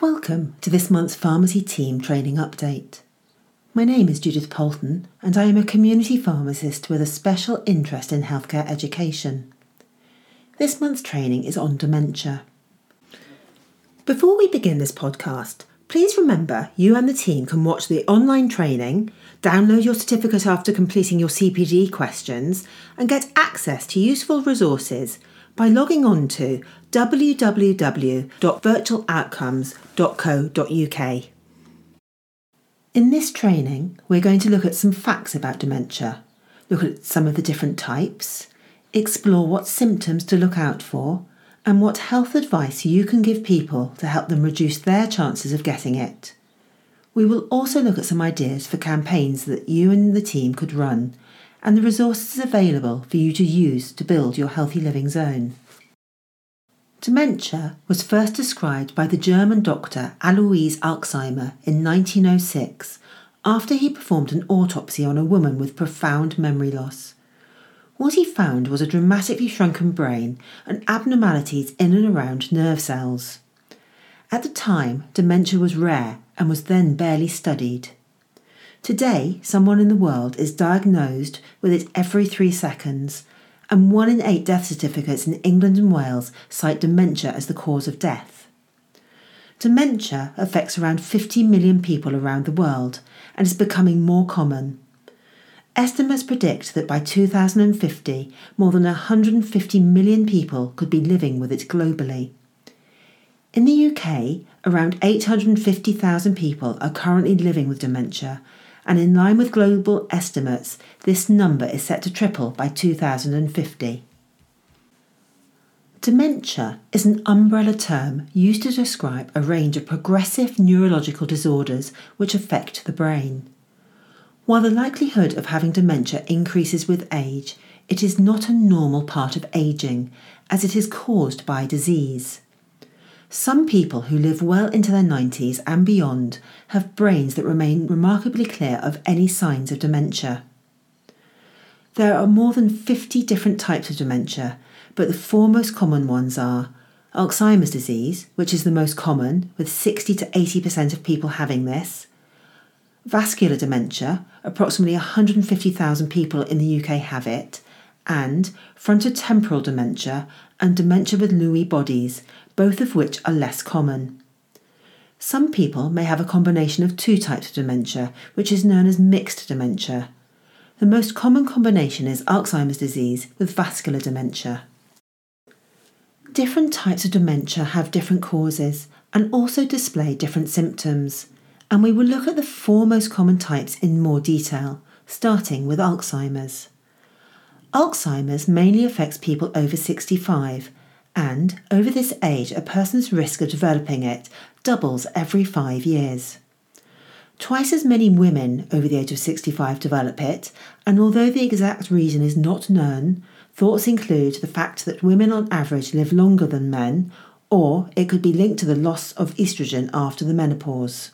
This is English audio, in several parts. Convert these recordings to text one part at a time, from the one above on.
Welcome to this month's Pharmacy Team Training Update. My name is Judith Poulton, and I am a community pharmacist with a special interest in healthcare education. This month's training is on dementia. Before we begin this podcast, please remember you and the team can watch the online training, download your certificate after completing your CPD questions, and get access to useful resources by logging on to www.virtualoutcomes.co.uk. In this training, we're going to look at some facts about dementia, look at some of the different types, explore what symptoms to look out for, and what health advice you can give people to help them reduce their chances of getting it. We will also look at some ideas for campaigns that you and the team could run and the resources available for you to use to build your healthy living zone. Dementia was first described by the German doctor Alois Alzheimer in 1906 after he performed an autopsy on a woman with profound memory loss. What he found was a dramatically shrunken brain and abnormalities in and around nerve cells. At the time, dementia was rare and was then barely studied. Today, someone in the world is diagnosed with it every three seconds and one in eight death certificates in England and Wales cite dementia as the cause of death. Dementia affects around 50 million people around the world and is becoming more common. Estimates predict that by 2050, more than 150 million people could be living with it globally. In the UK, around 850,000 people are currently living with dementia, and in line with global estimates, this number is set to triple by 2050. Dementia is an umbrella term used to describe a range of progressive neurological disorders which affect the brain. While the likelihood of having dementia increases with age, it is not a normal part of aging, as it is caused by disease. Some people who live well into their 90s and beyond have brains that remain remarkably clear of any signs of dementia. There are more than 50 different types of dementia, but the four most common ones are Alzheimer's disease, which is the most common, with 60 to 80% of people having this, vascular dementia, approximately 150,000 people in the UK have it, and frontotemporal dementia and dementia with Lewy bodies, both of which are less common. Some people may have a combination of two types of dementia, which is known as mixed dementia. The most common combination is Alzheimer's disease with vascular dementia. Different types of dementia have different causes and also display different symptoms, and we will look at the four most common types in more detail, starting with Alzheimer's. Alzheimer's mainly affects people over 65 and over this age, a person's risk of developing it doubles every five years. Twice as many women over the age of 65 develop it, and although the exact reason is not known, thoughts include the fact that women on average live longer than men, or it could be linked to the loss of estrogen after the menopause.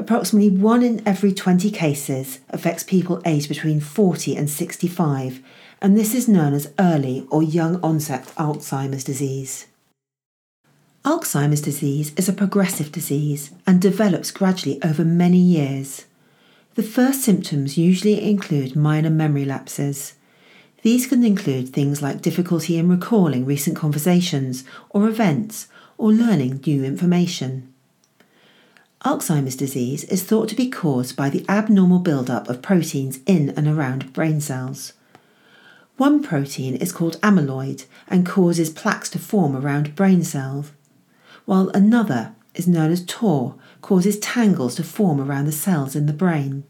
Approximately 1 in every 20 cases affects people aged between 40 and 65, and this is known as early or young onset Alzheimer's disease. Alzheimer's disease is a progressive disease and develops gradually over many years. The first symptoms usually include minor memory lapses. These can include things like difficulty in recalling recent conversations or events or learning new information. Alzheimer's disease is thought to be caused by the abnormal buildup of proteins in and around brain cells. One protein is called amyloid and causes plaques to form around brain cells, while another is known as tau, causes tangles to form around the cells in the brain.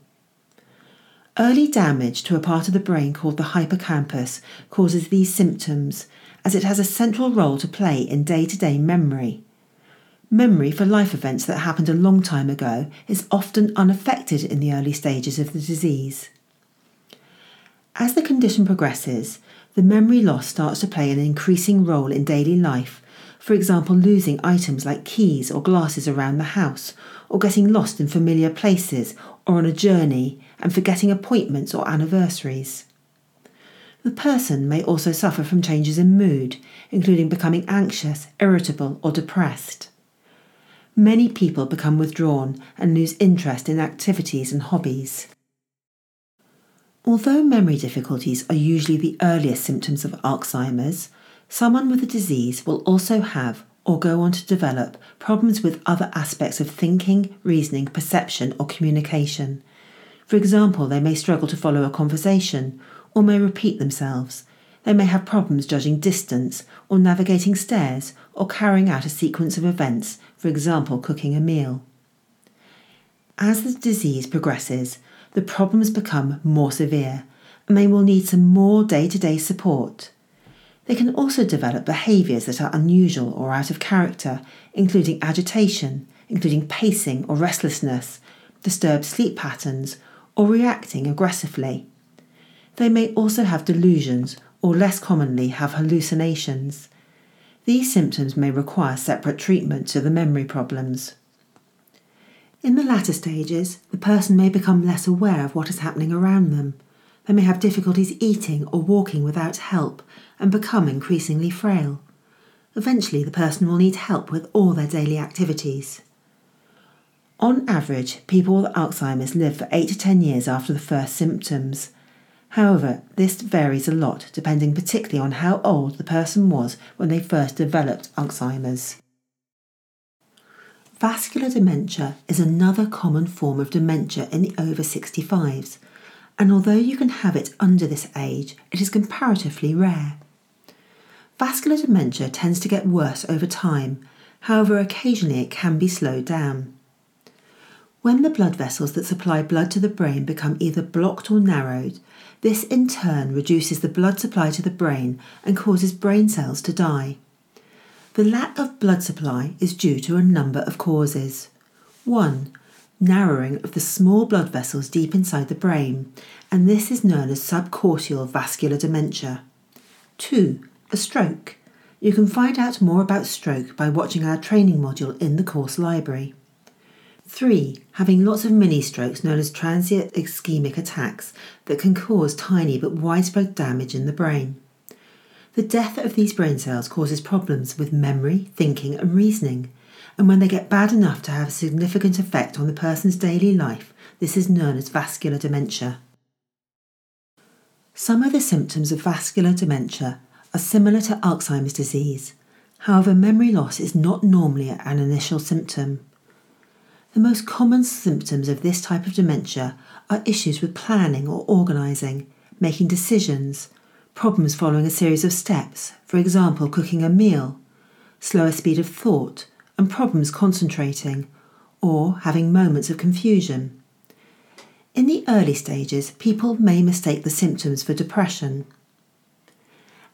Early damage to a part of the brain called the hippocampus causes these symptoms, as it has a central role to play in day to day memory. Memory for life events that happened a long time ago is often unaffected in the early stages of the disease. As the condition progresses, the memory loss starts to play an increasing role in daily life, for example, losing items like keys or glasses around the house, or getting lost in familiar places or on a journey and forgetting appointments or anniversaries. The person may also suffer from changes in mood, including becoming anxious, irritable, or depressed. Many people become withdrawn and lose interest in activities and hobbies. Although memory difficulties are usually the earliest symptoms of Alzheimer's, someone with the disease will also have or go on to develop problems with other aspects of thinking, reasoning, perception, or communication. For example, they may struggle to follow a conversation or may repeat themselves. They may have problems judging distance or navigating stairs or carrying out a sequence of events, for example, cooking a meal. As the disease progresses, the problems become more severe and they will need some more day to day support. They can also develop behaviours that are unusual or out of character, including agitation, including pacing or restlessness, disturbed sleep patterns, or reacting aggressively. They may also have delusions or less commonly have hallucinations. These symptoms may require separate treatment to the memory problems. In the latter stages, the person may become less aware of what is happening around them. They may have difficulties eating or walking without help and become increasingly frail. Eventually, the person will need help with all their daily activities. On average, people with Alzheimer's live for 8 to 10 years after the first symptoms. However, this varies a lot depending particularly on how old the person was when they first developed Alzheimer's. Vascular dementia is another common form of dementia in the over 65s, and although you can have it under this age, it is comparatively rare. Vascular dementia tends to get worse over time, however, occasionally it can be slowed down. When the blood vessels that supply blood to the brain become either blocked or narrowed, this in turn reduces the blood supply to the brain and causes brain cells to die. The lack of blood supply is due to a number of causes. 1. Narrowing of the small blood vessels deep inside the brain, and this is known as subcortical vascular dementia. 2. A stroke. You can find out more about stroke by watching our training module in the course library. 3. Having lots of mini strokes known as transient ischemic attacks that can cause tiny but widespread damage in the brain. The death of these brain cells causes problems with memory, thinking, and reasoning. And when they get bad enough to have a significant effect on the person's daily life, this is known as vascular dementia. Some of the symptoms of vascular dementia are similar to Alzheimer's disease. However, memory loss is not normally an initial symptom. The most common symptoms of this type of dementia are issues with planning or organising, making decisions, problems following a series of steps, for example, cooking a meal, slower speed of thought, and problems concentrating, or having moments of confusion. In the early stages, people may mistake the symptoms for depression.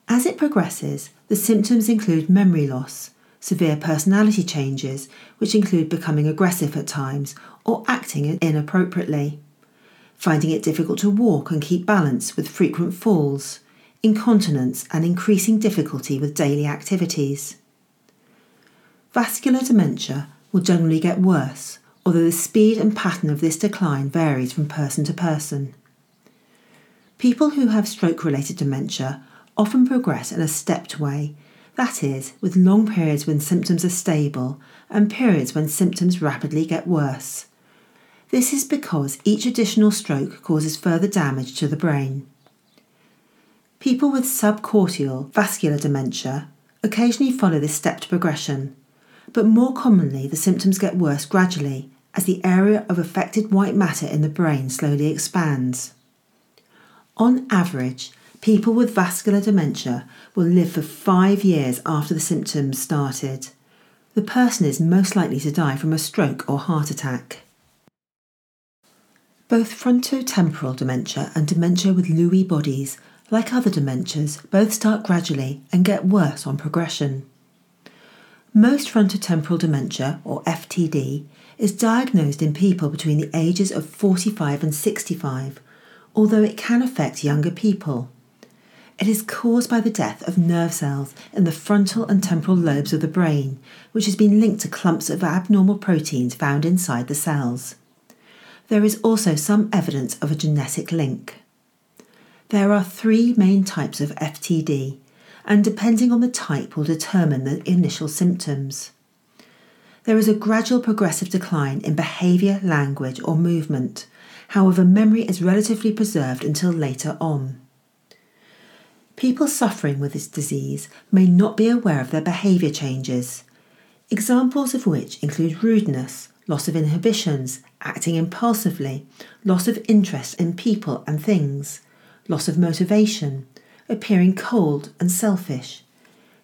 As it progresses, the symptoms include memory loss, severe personality changes, which include becoming aggressive at times or acting inappropriately, finding it difficult to walk and keep balance with frequent falls, incontinence, and increasing difficulty with daily activities. Vascular dementia will generally get worse, although the speed and pattern of this decline varies from person to person. People who have stroke related dementia often progress in a stepped way, that is, with long periods when symptoms are stable and periods when symptoms rapidly get worse. This is because each additional stroke causes further damage to the brain. People with subcortical vascular dementia occasionally follow this stepped progression, but more commonly the symptoms get worse gradually as the area of affected white matter in the brain slowly expands. On average, people with vascular dementia will live for five years after the symptoms started. The person is most likely to die from a stroke or heart attack. Both frontotemporal dementia and dementia with Lewy bodies like other dementias, both start gradually and get worse on progression. Most frontotemporal dementia, or FTD, is diagnosed in people between the ages of 45 and 65, although it can affect younger people. It is caused by the death of nerve cells in the frontal and temporal lobes of the brain, which has been linked to clumps of abnormal proteins found inside the cells. There is also some evidence of a genetic link. There are three main types of FTD, and depending on the type will determine the initial symptoms. there is a gradual progressive decline in behaviour, language, or movement. However, memory is relatively preserved until later on. People suffering with this disease may not be aware of their behaviour changes, examples of which include rudeness, loss of inhibitions, acting impulsively, loss of interest in people and things, loss of motivation, appearing cold and selfish,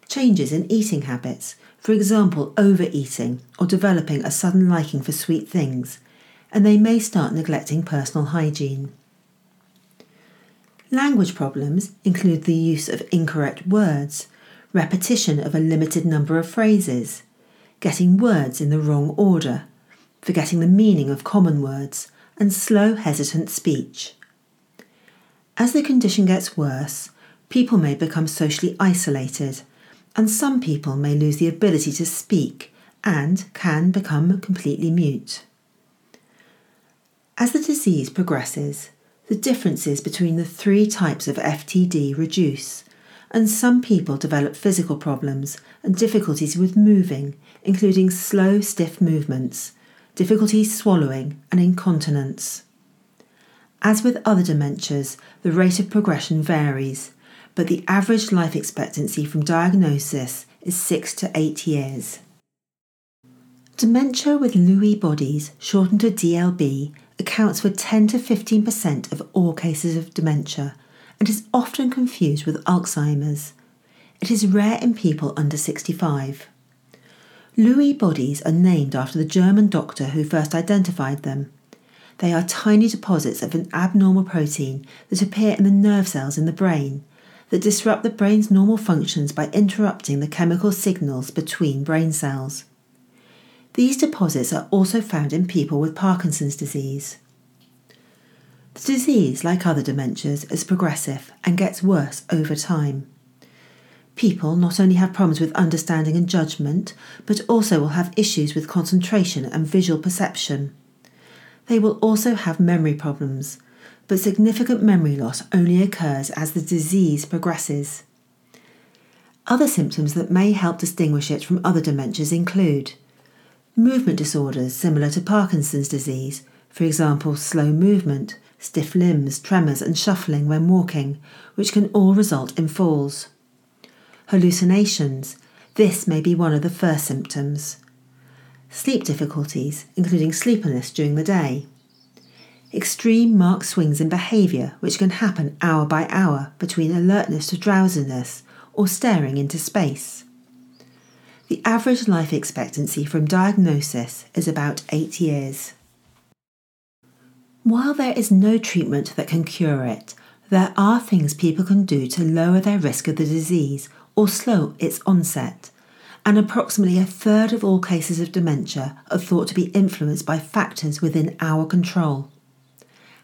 changes in eating habits, for example, overeating or developing a sudden liking for sweet things, and they may start neglecting personal hygiene. Language problems include the use of incorrect words, repetition of a limited number of phrases, getting words in the wrong order, forgetting the meaning of common words, and slow, hesitant speech. As the condition gets worse, people may become socially isolated, and some people may lose the ability to speak and can become completely mute. As the disease progresses, the differences between the three types of FTD reduce, and some people develop physical problems and difficulties with moving, including slow, stiff movements, difficulties swallowing, and incontinence. As with other dementias, the rate of progression varies, but the average life expectancy from diagnosis is 6 to 8 years. Dementia with Lewy bodies, shortened to DLB, accounts for 10 to 15% of all cases of dementia and is often confused with Alzheimer's. It is rare in people under 65. Lewy bodies are named after the German doctor who first identified them. They are tiny deposits of an abnormal protein that appear in the nerve cells in the brain that disrupt the brain's normal functions by interrupting the chemical signals between brain cells. These deposits are also found in people with Parkinson's disease. The disease, like other dementias, is progressive and gets worse over time. People not only have problems with understanding and judgment, but also will have issues with concentration and visual perception. They will also have memory problems, but significant memory loss only occurs as the disease progresses. Other symptoms that may help distinguish it from other dementias include movement disorders similar to Parkinson's disease, for example, slow movement, stiff limbs, tremors, and shuffling when walking, which can all result in falls hallucinations. This may be one of the first symptoms. Sleep difficulties, including sleepiness during the day. Extreme marked swings in behaviour, which can happen hour by hour between alertness to drowsiness or staring into space. The average life expectancy from diagnosis is about eight years. While there is no treatment that can cure it, there are things people can do to lower their risk of the disease or slow its onset, and approximately a third of all cases of dementia are thought to be influenced by factors within our control.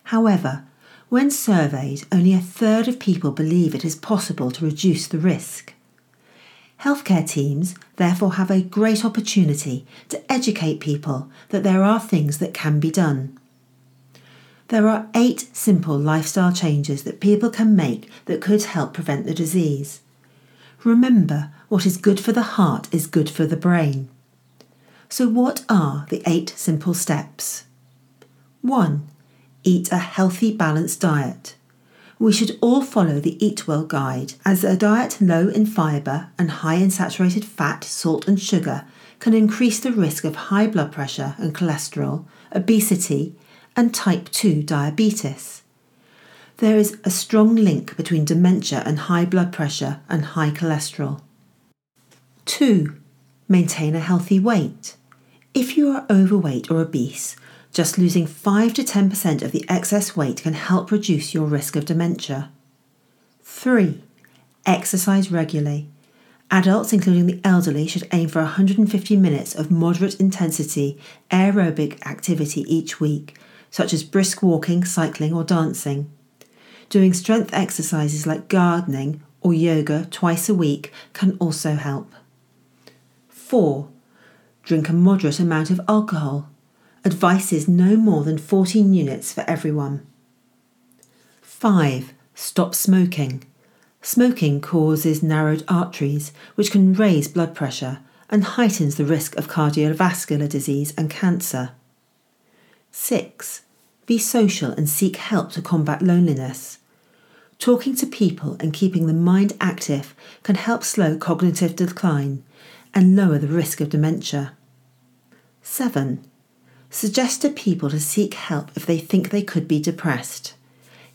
However, when surveyed, only a third of people believe it is possible to reduce the risk. Healthcare teams therefore have a great opportunity to educate people that there are things that can be done. There are eight simple lifestyle changes that people can make that could help prevent the disease. Remember, what is good for the heart is good for the brain. So, what are the eight simple steps? 1. Eat a healthy, balanced diet. We should all follow the Eat Well guide, as a diet low in fibre and high in saturated fat, salt, and sugar can increase the risk of high blood pressure and cholesterol, obesity, and type 2 diabetes there is a strong link between dementia and high blood pressure and high cholesterol. 2. Maintain a healthy weight. If you are overweight or obese, just losing 5 to 10% of the excess weight can help reduce your risk of dementia. 3. Exercise regularly. Adults, including the elderly, should aim for 150 minutes of moderate intensity aerobic activity each week, such as brisk walking, cycling, or dancing. Doing strength exercises like gardening or yoga twice a week can also help. 4. Drink a moderate amount of alcohol. Advice is no more than 14 units for everyone. 5. Stop smoking. Smoking causes narrowed arteries, which can raise blood pressure, and heightens the risk of cardiovascular disease and cancer. 6. Be social and seek help to combat loneliness. Talking to people and keeping the mind active can help slow cognitive decline and lower the risk of dementia. 7. Suggest to people to seek help if they think they could be depressed.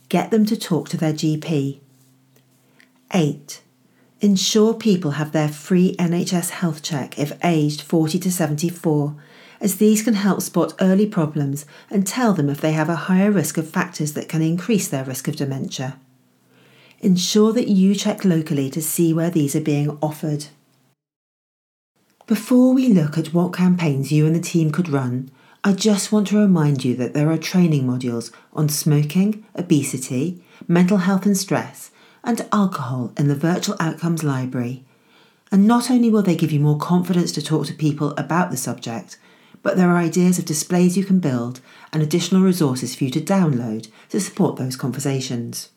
Get them to talk to their GP. 8. Ensure people have their free NHS health check if aged 40 to 74, as these can help spot early problems and tell them if they have a higher risk of factors that can increase their risk of dementia. Ensure that you check locally to see where these are being offered. Before we look at what campaigns you and the team could run, I just want to remind you that there are training modules on smoking, obesity, mental health and stress, and alcohol in the Virtual Outcomes Library. And not only will they give you more confidence to talk to people about the subject, but there are ideas of displays you can build and additional resources for you to download to support those conversations.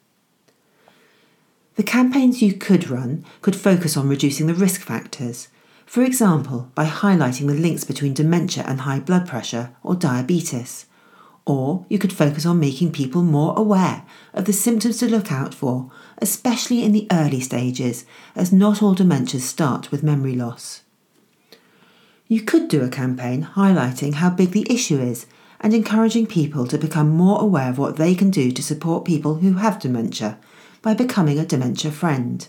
The campaigns you could run could focus on reducing the risk factors for example, by highlighting the links between dementia and high blood pressure or diabetes. Or you could focus on making people more aware of the symptoms to look out for, especially in the early stages, as not all dementias start with memory loss. You could do a campaign highlighting how big the issue is and encouraging people to become more aware of what they can do to support people who have dementia by becoming a dementia friend.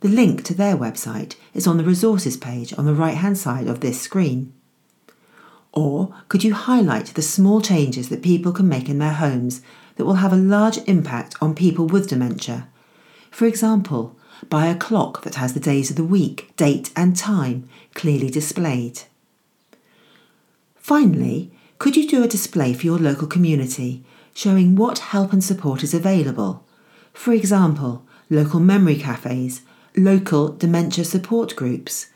The link to their website is on the resources page on the right hand side of this screen. Or could you highlight the small changes that people can make in their homes that will have a large impact on people with dementia? For example, buy a clock that has the days of the week, date, and time clearly displayed. Finally, could you do a display for your local community showing what help and support is available? For example, local memory cafes local dementia support groups,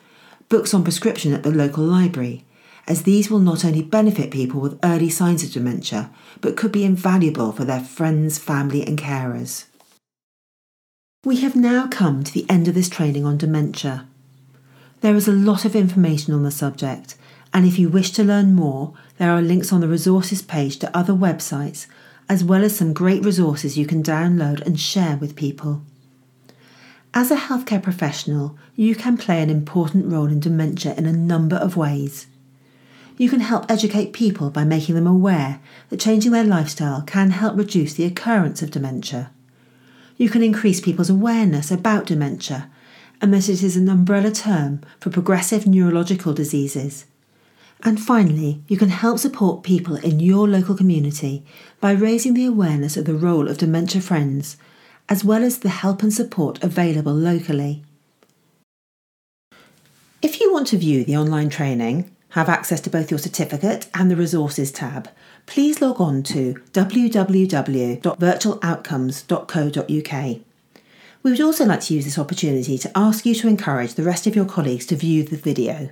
books on prescription at the local library, as these will not only benefit people with early signs of dementia, but could be invaluable for their friends, family, and carers. We have now come to the end of this training on dementia. There is a lot of information on the subject, and if you wish to learn more, there are links on the resources page to other websites, as well as some great resources you can download and share with people. As a healthcare professional, you can play an important role in dementia in a number of ways. You can help educate people by making them aware that changing their lifestyle can help reduce the occurrence of dementia. You can increase people's awareness about dementia and that it is an umbrella term for progressive neurological diseases. And finally, you can help support people in your local community by raising the awareness of the role of dementia friends as well as the help and support available locally. If you want to view the online training, have access to both your certificate and the resources tab, please log on to www.virtualoutcomes.co.uk. We would also like to use this opportunity to ask you to encourage the rest of your colleagues to view the video.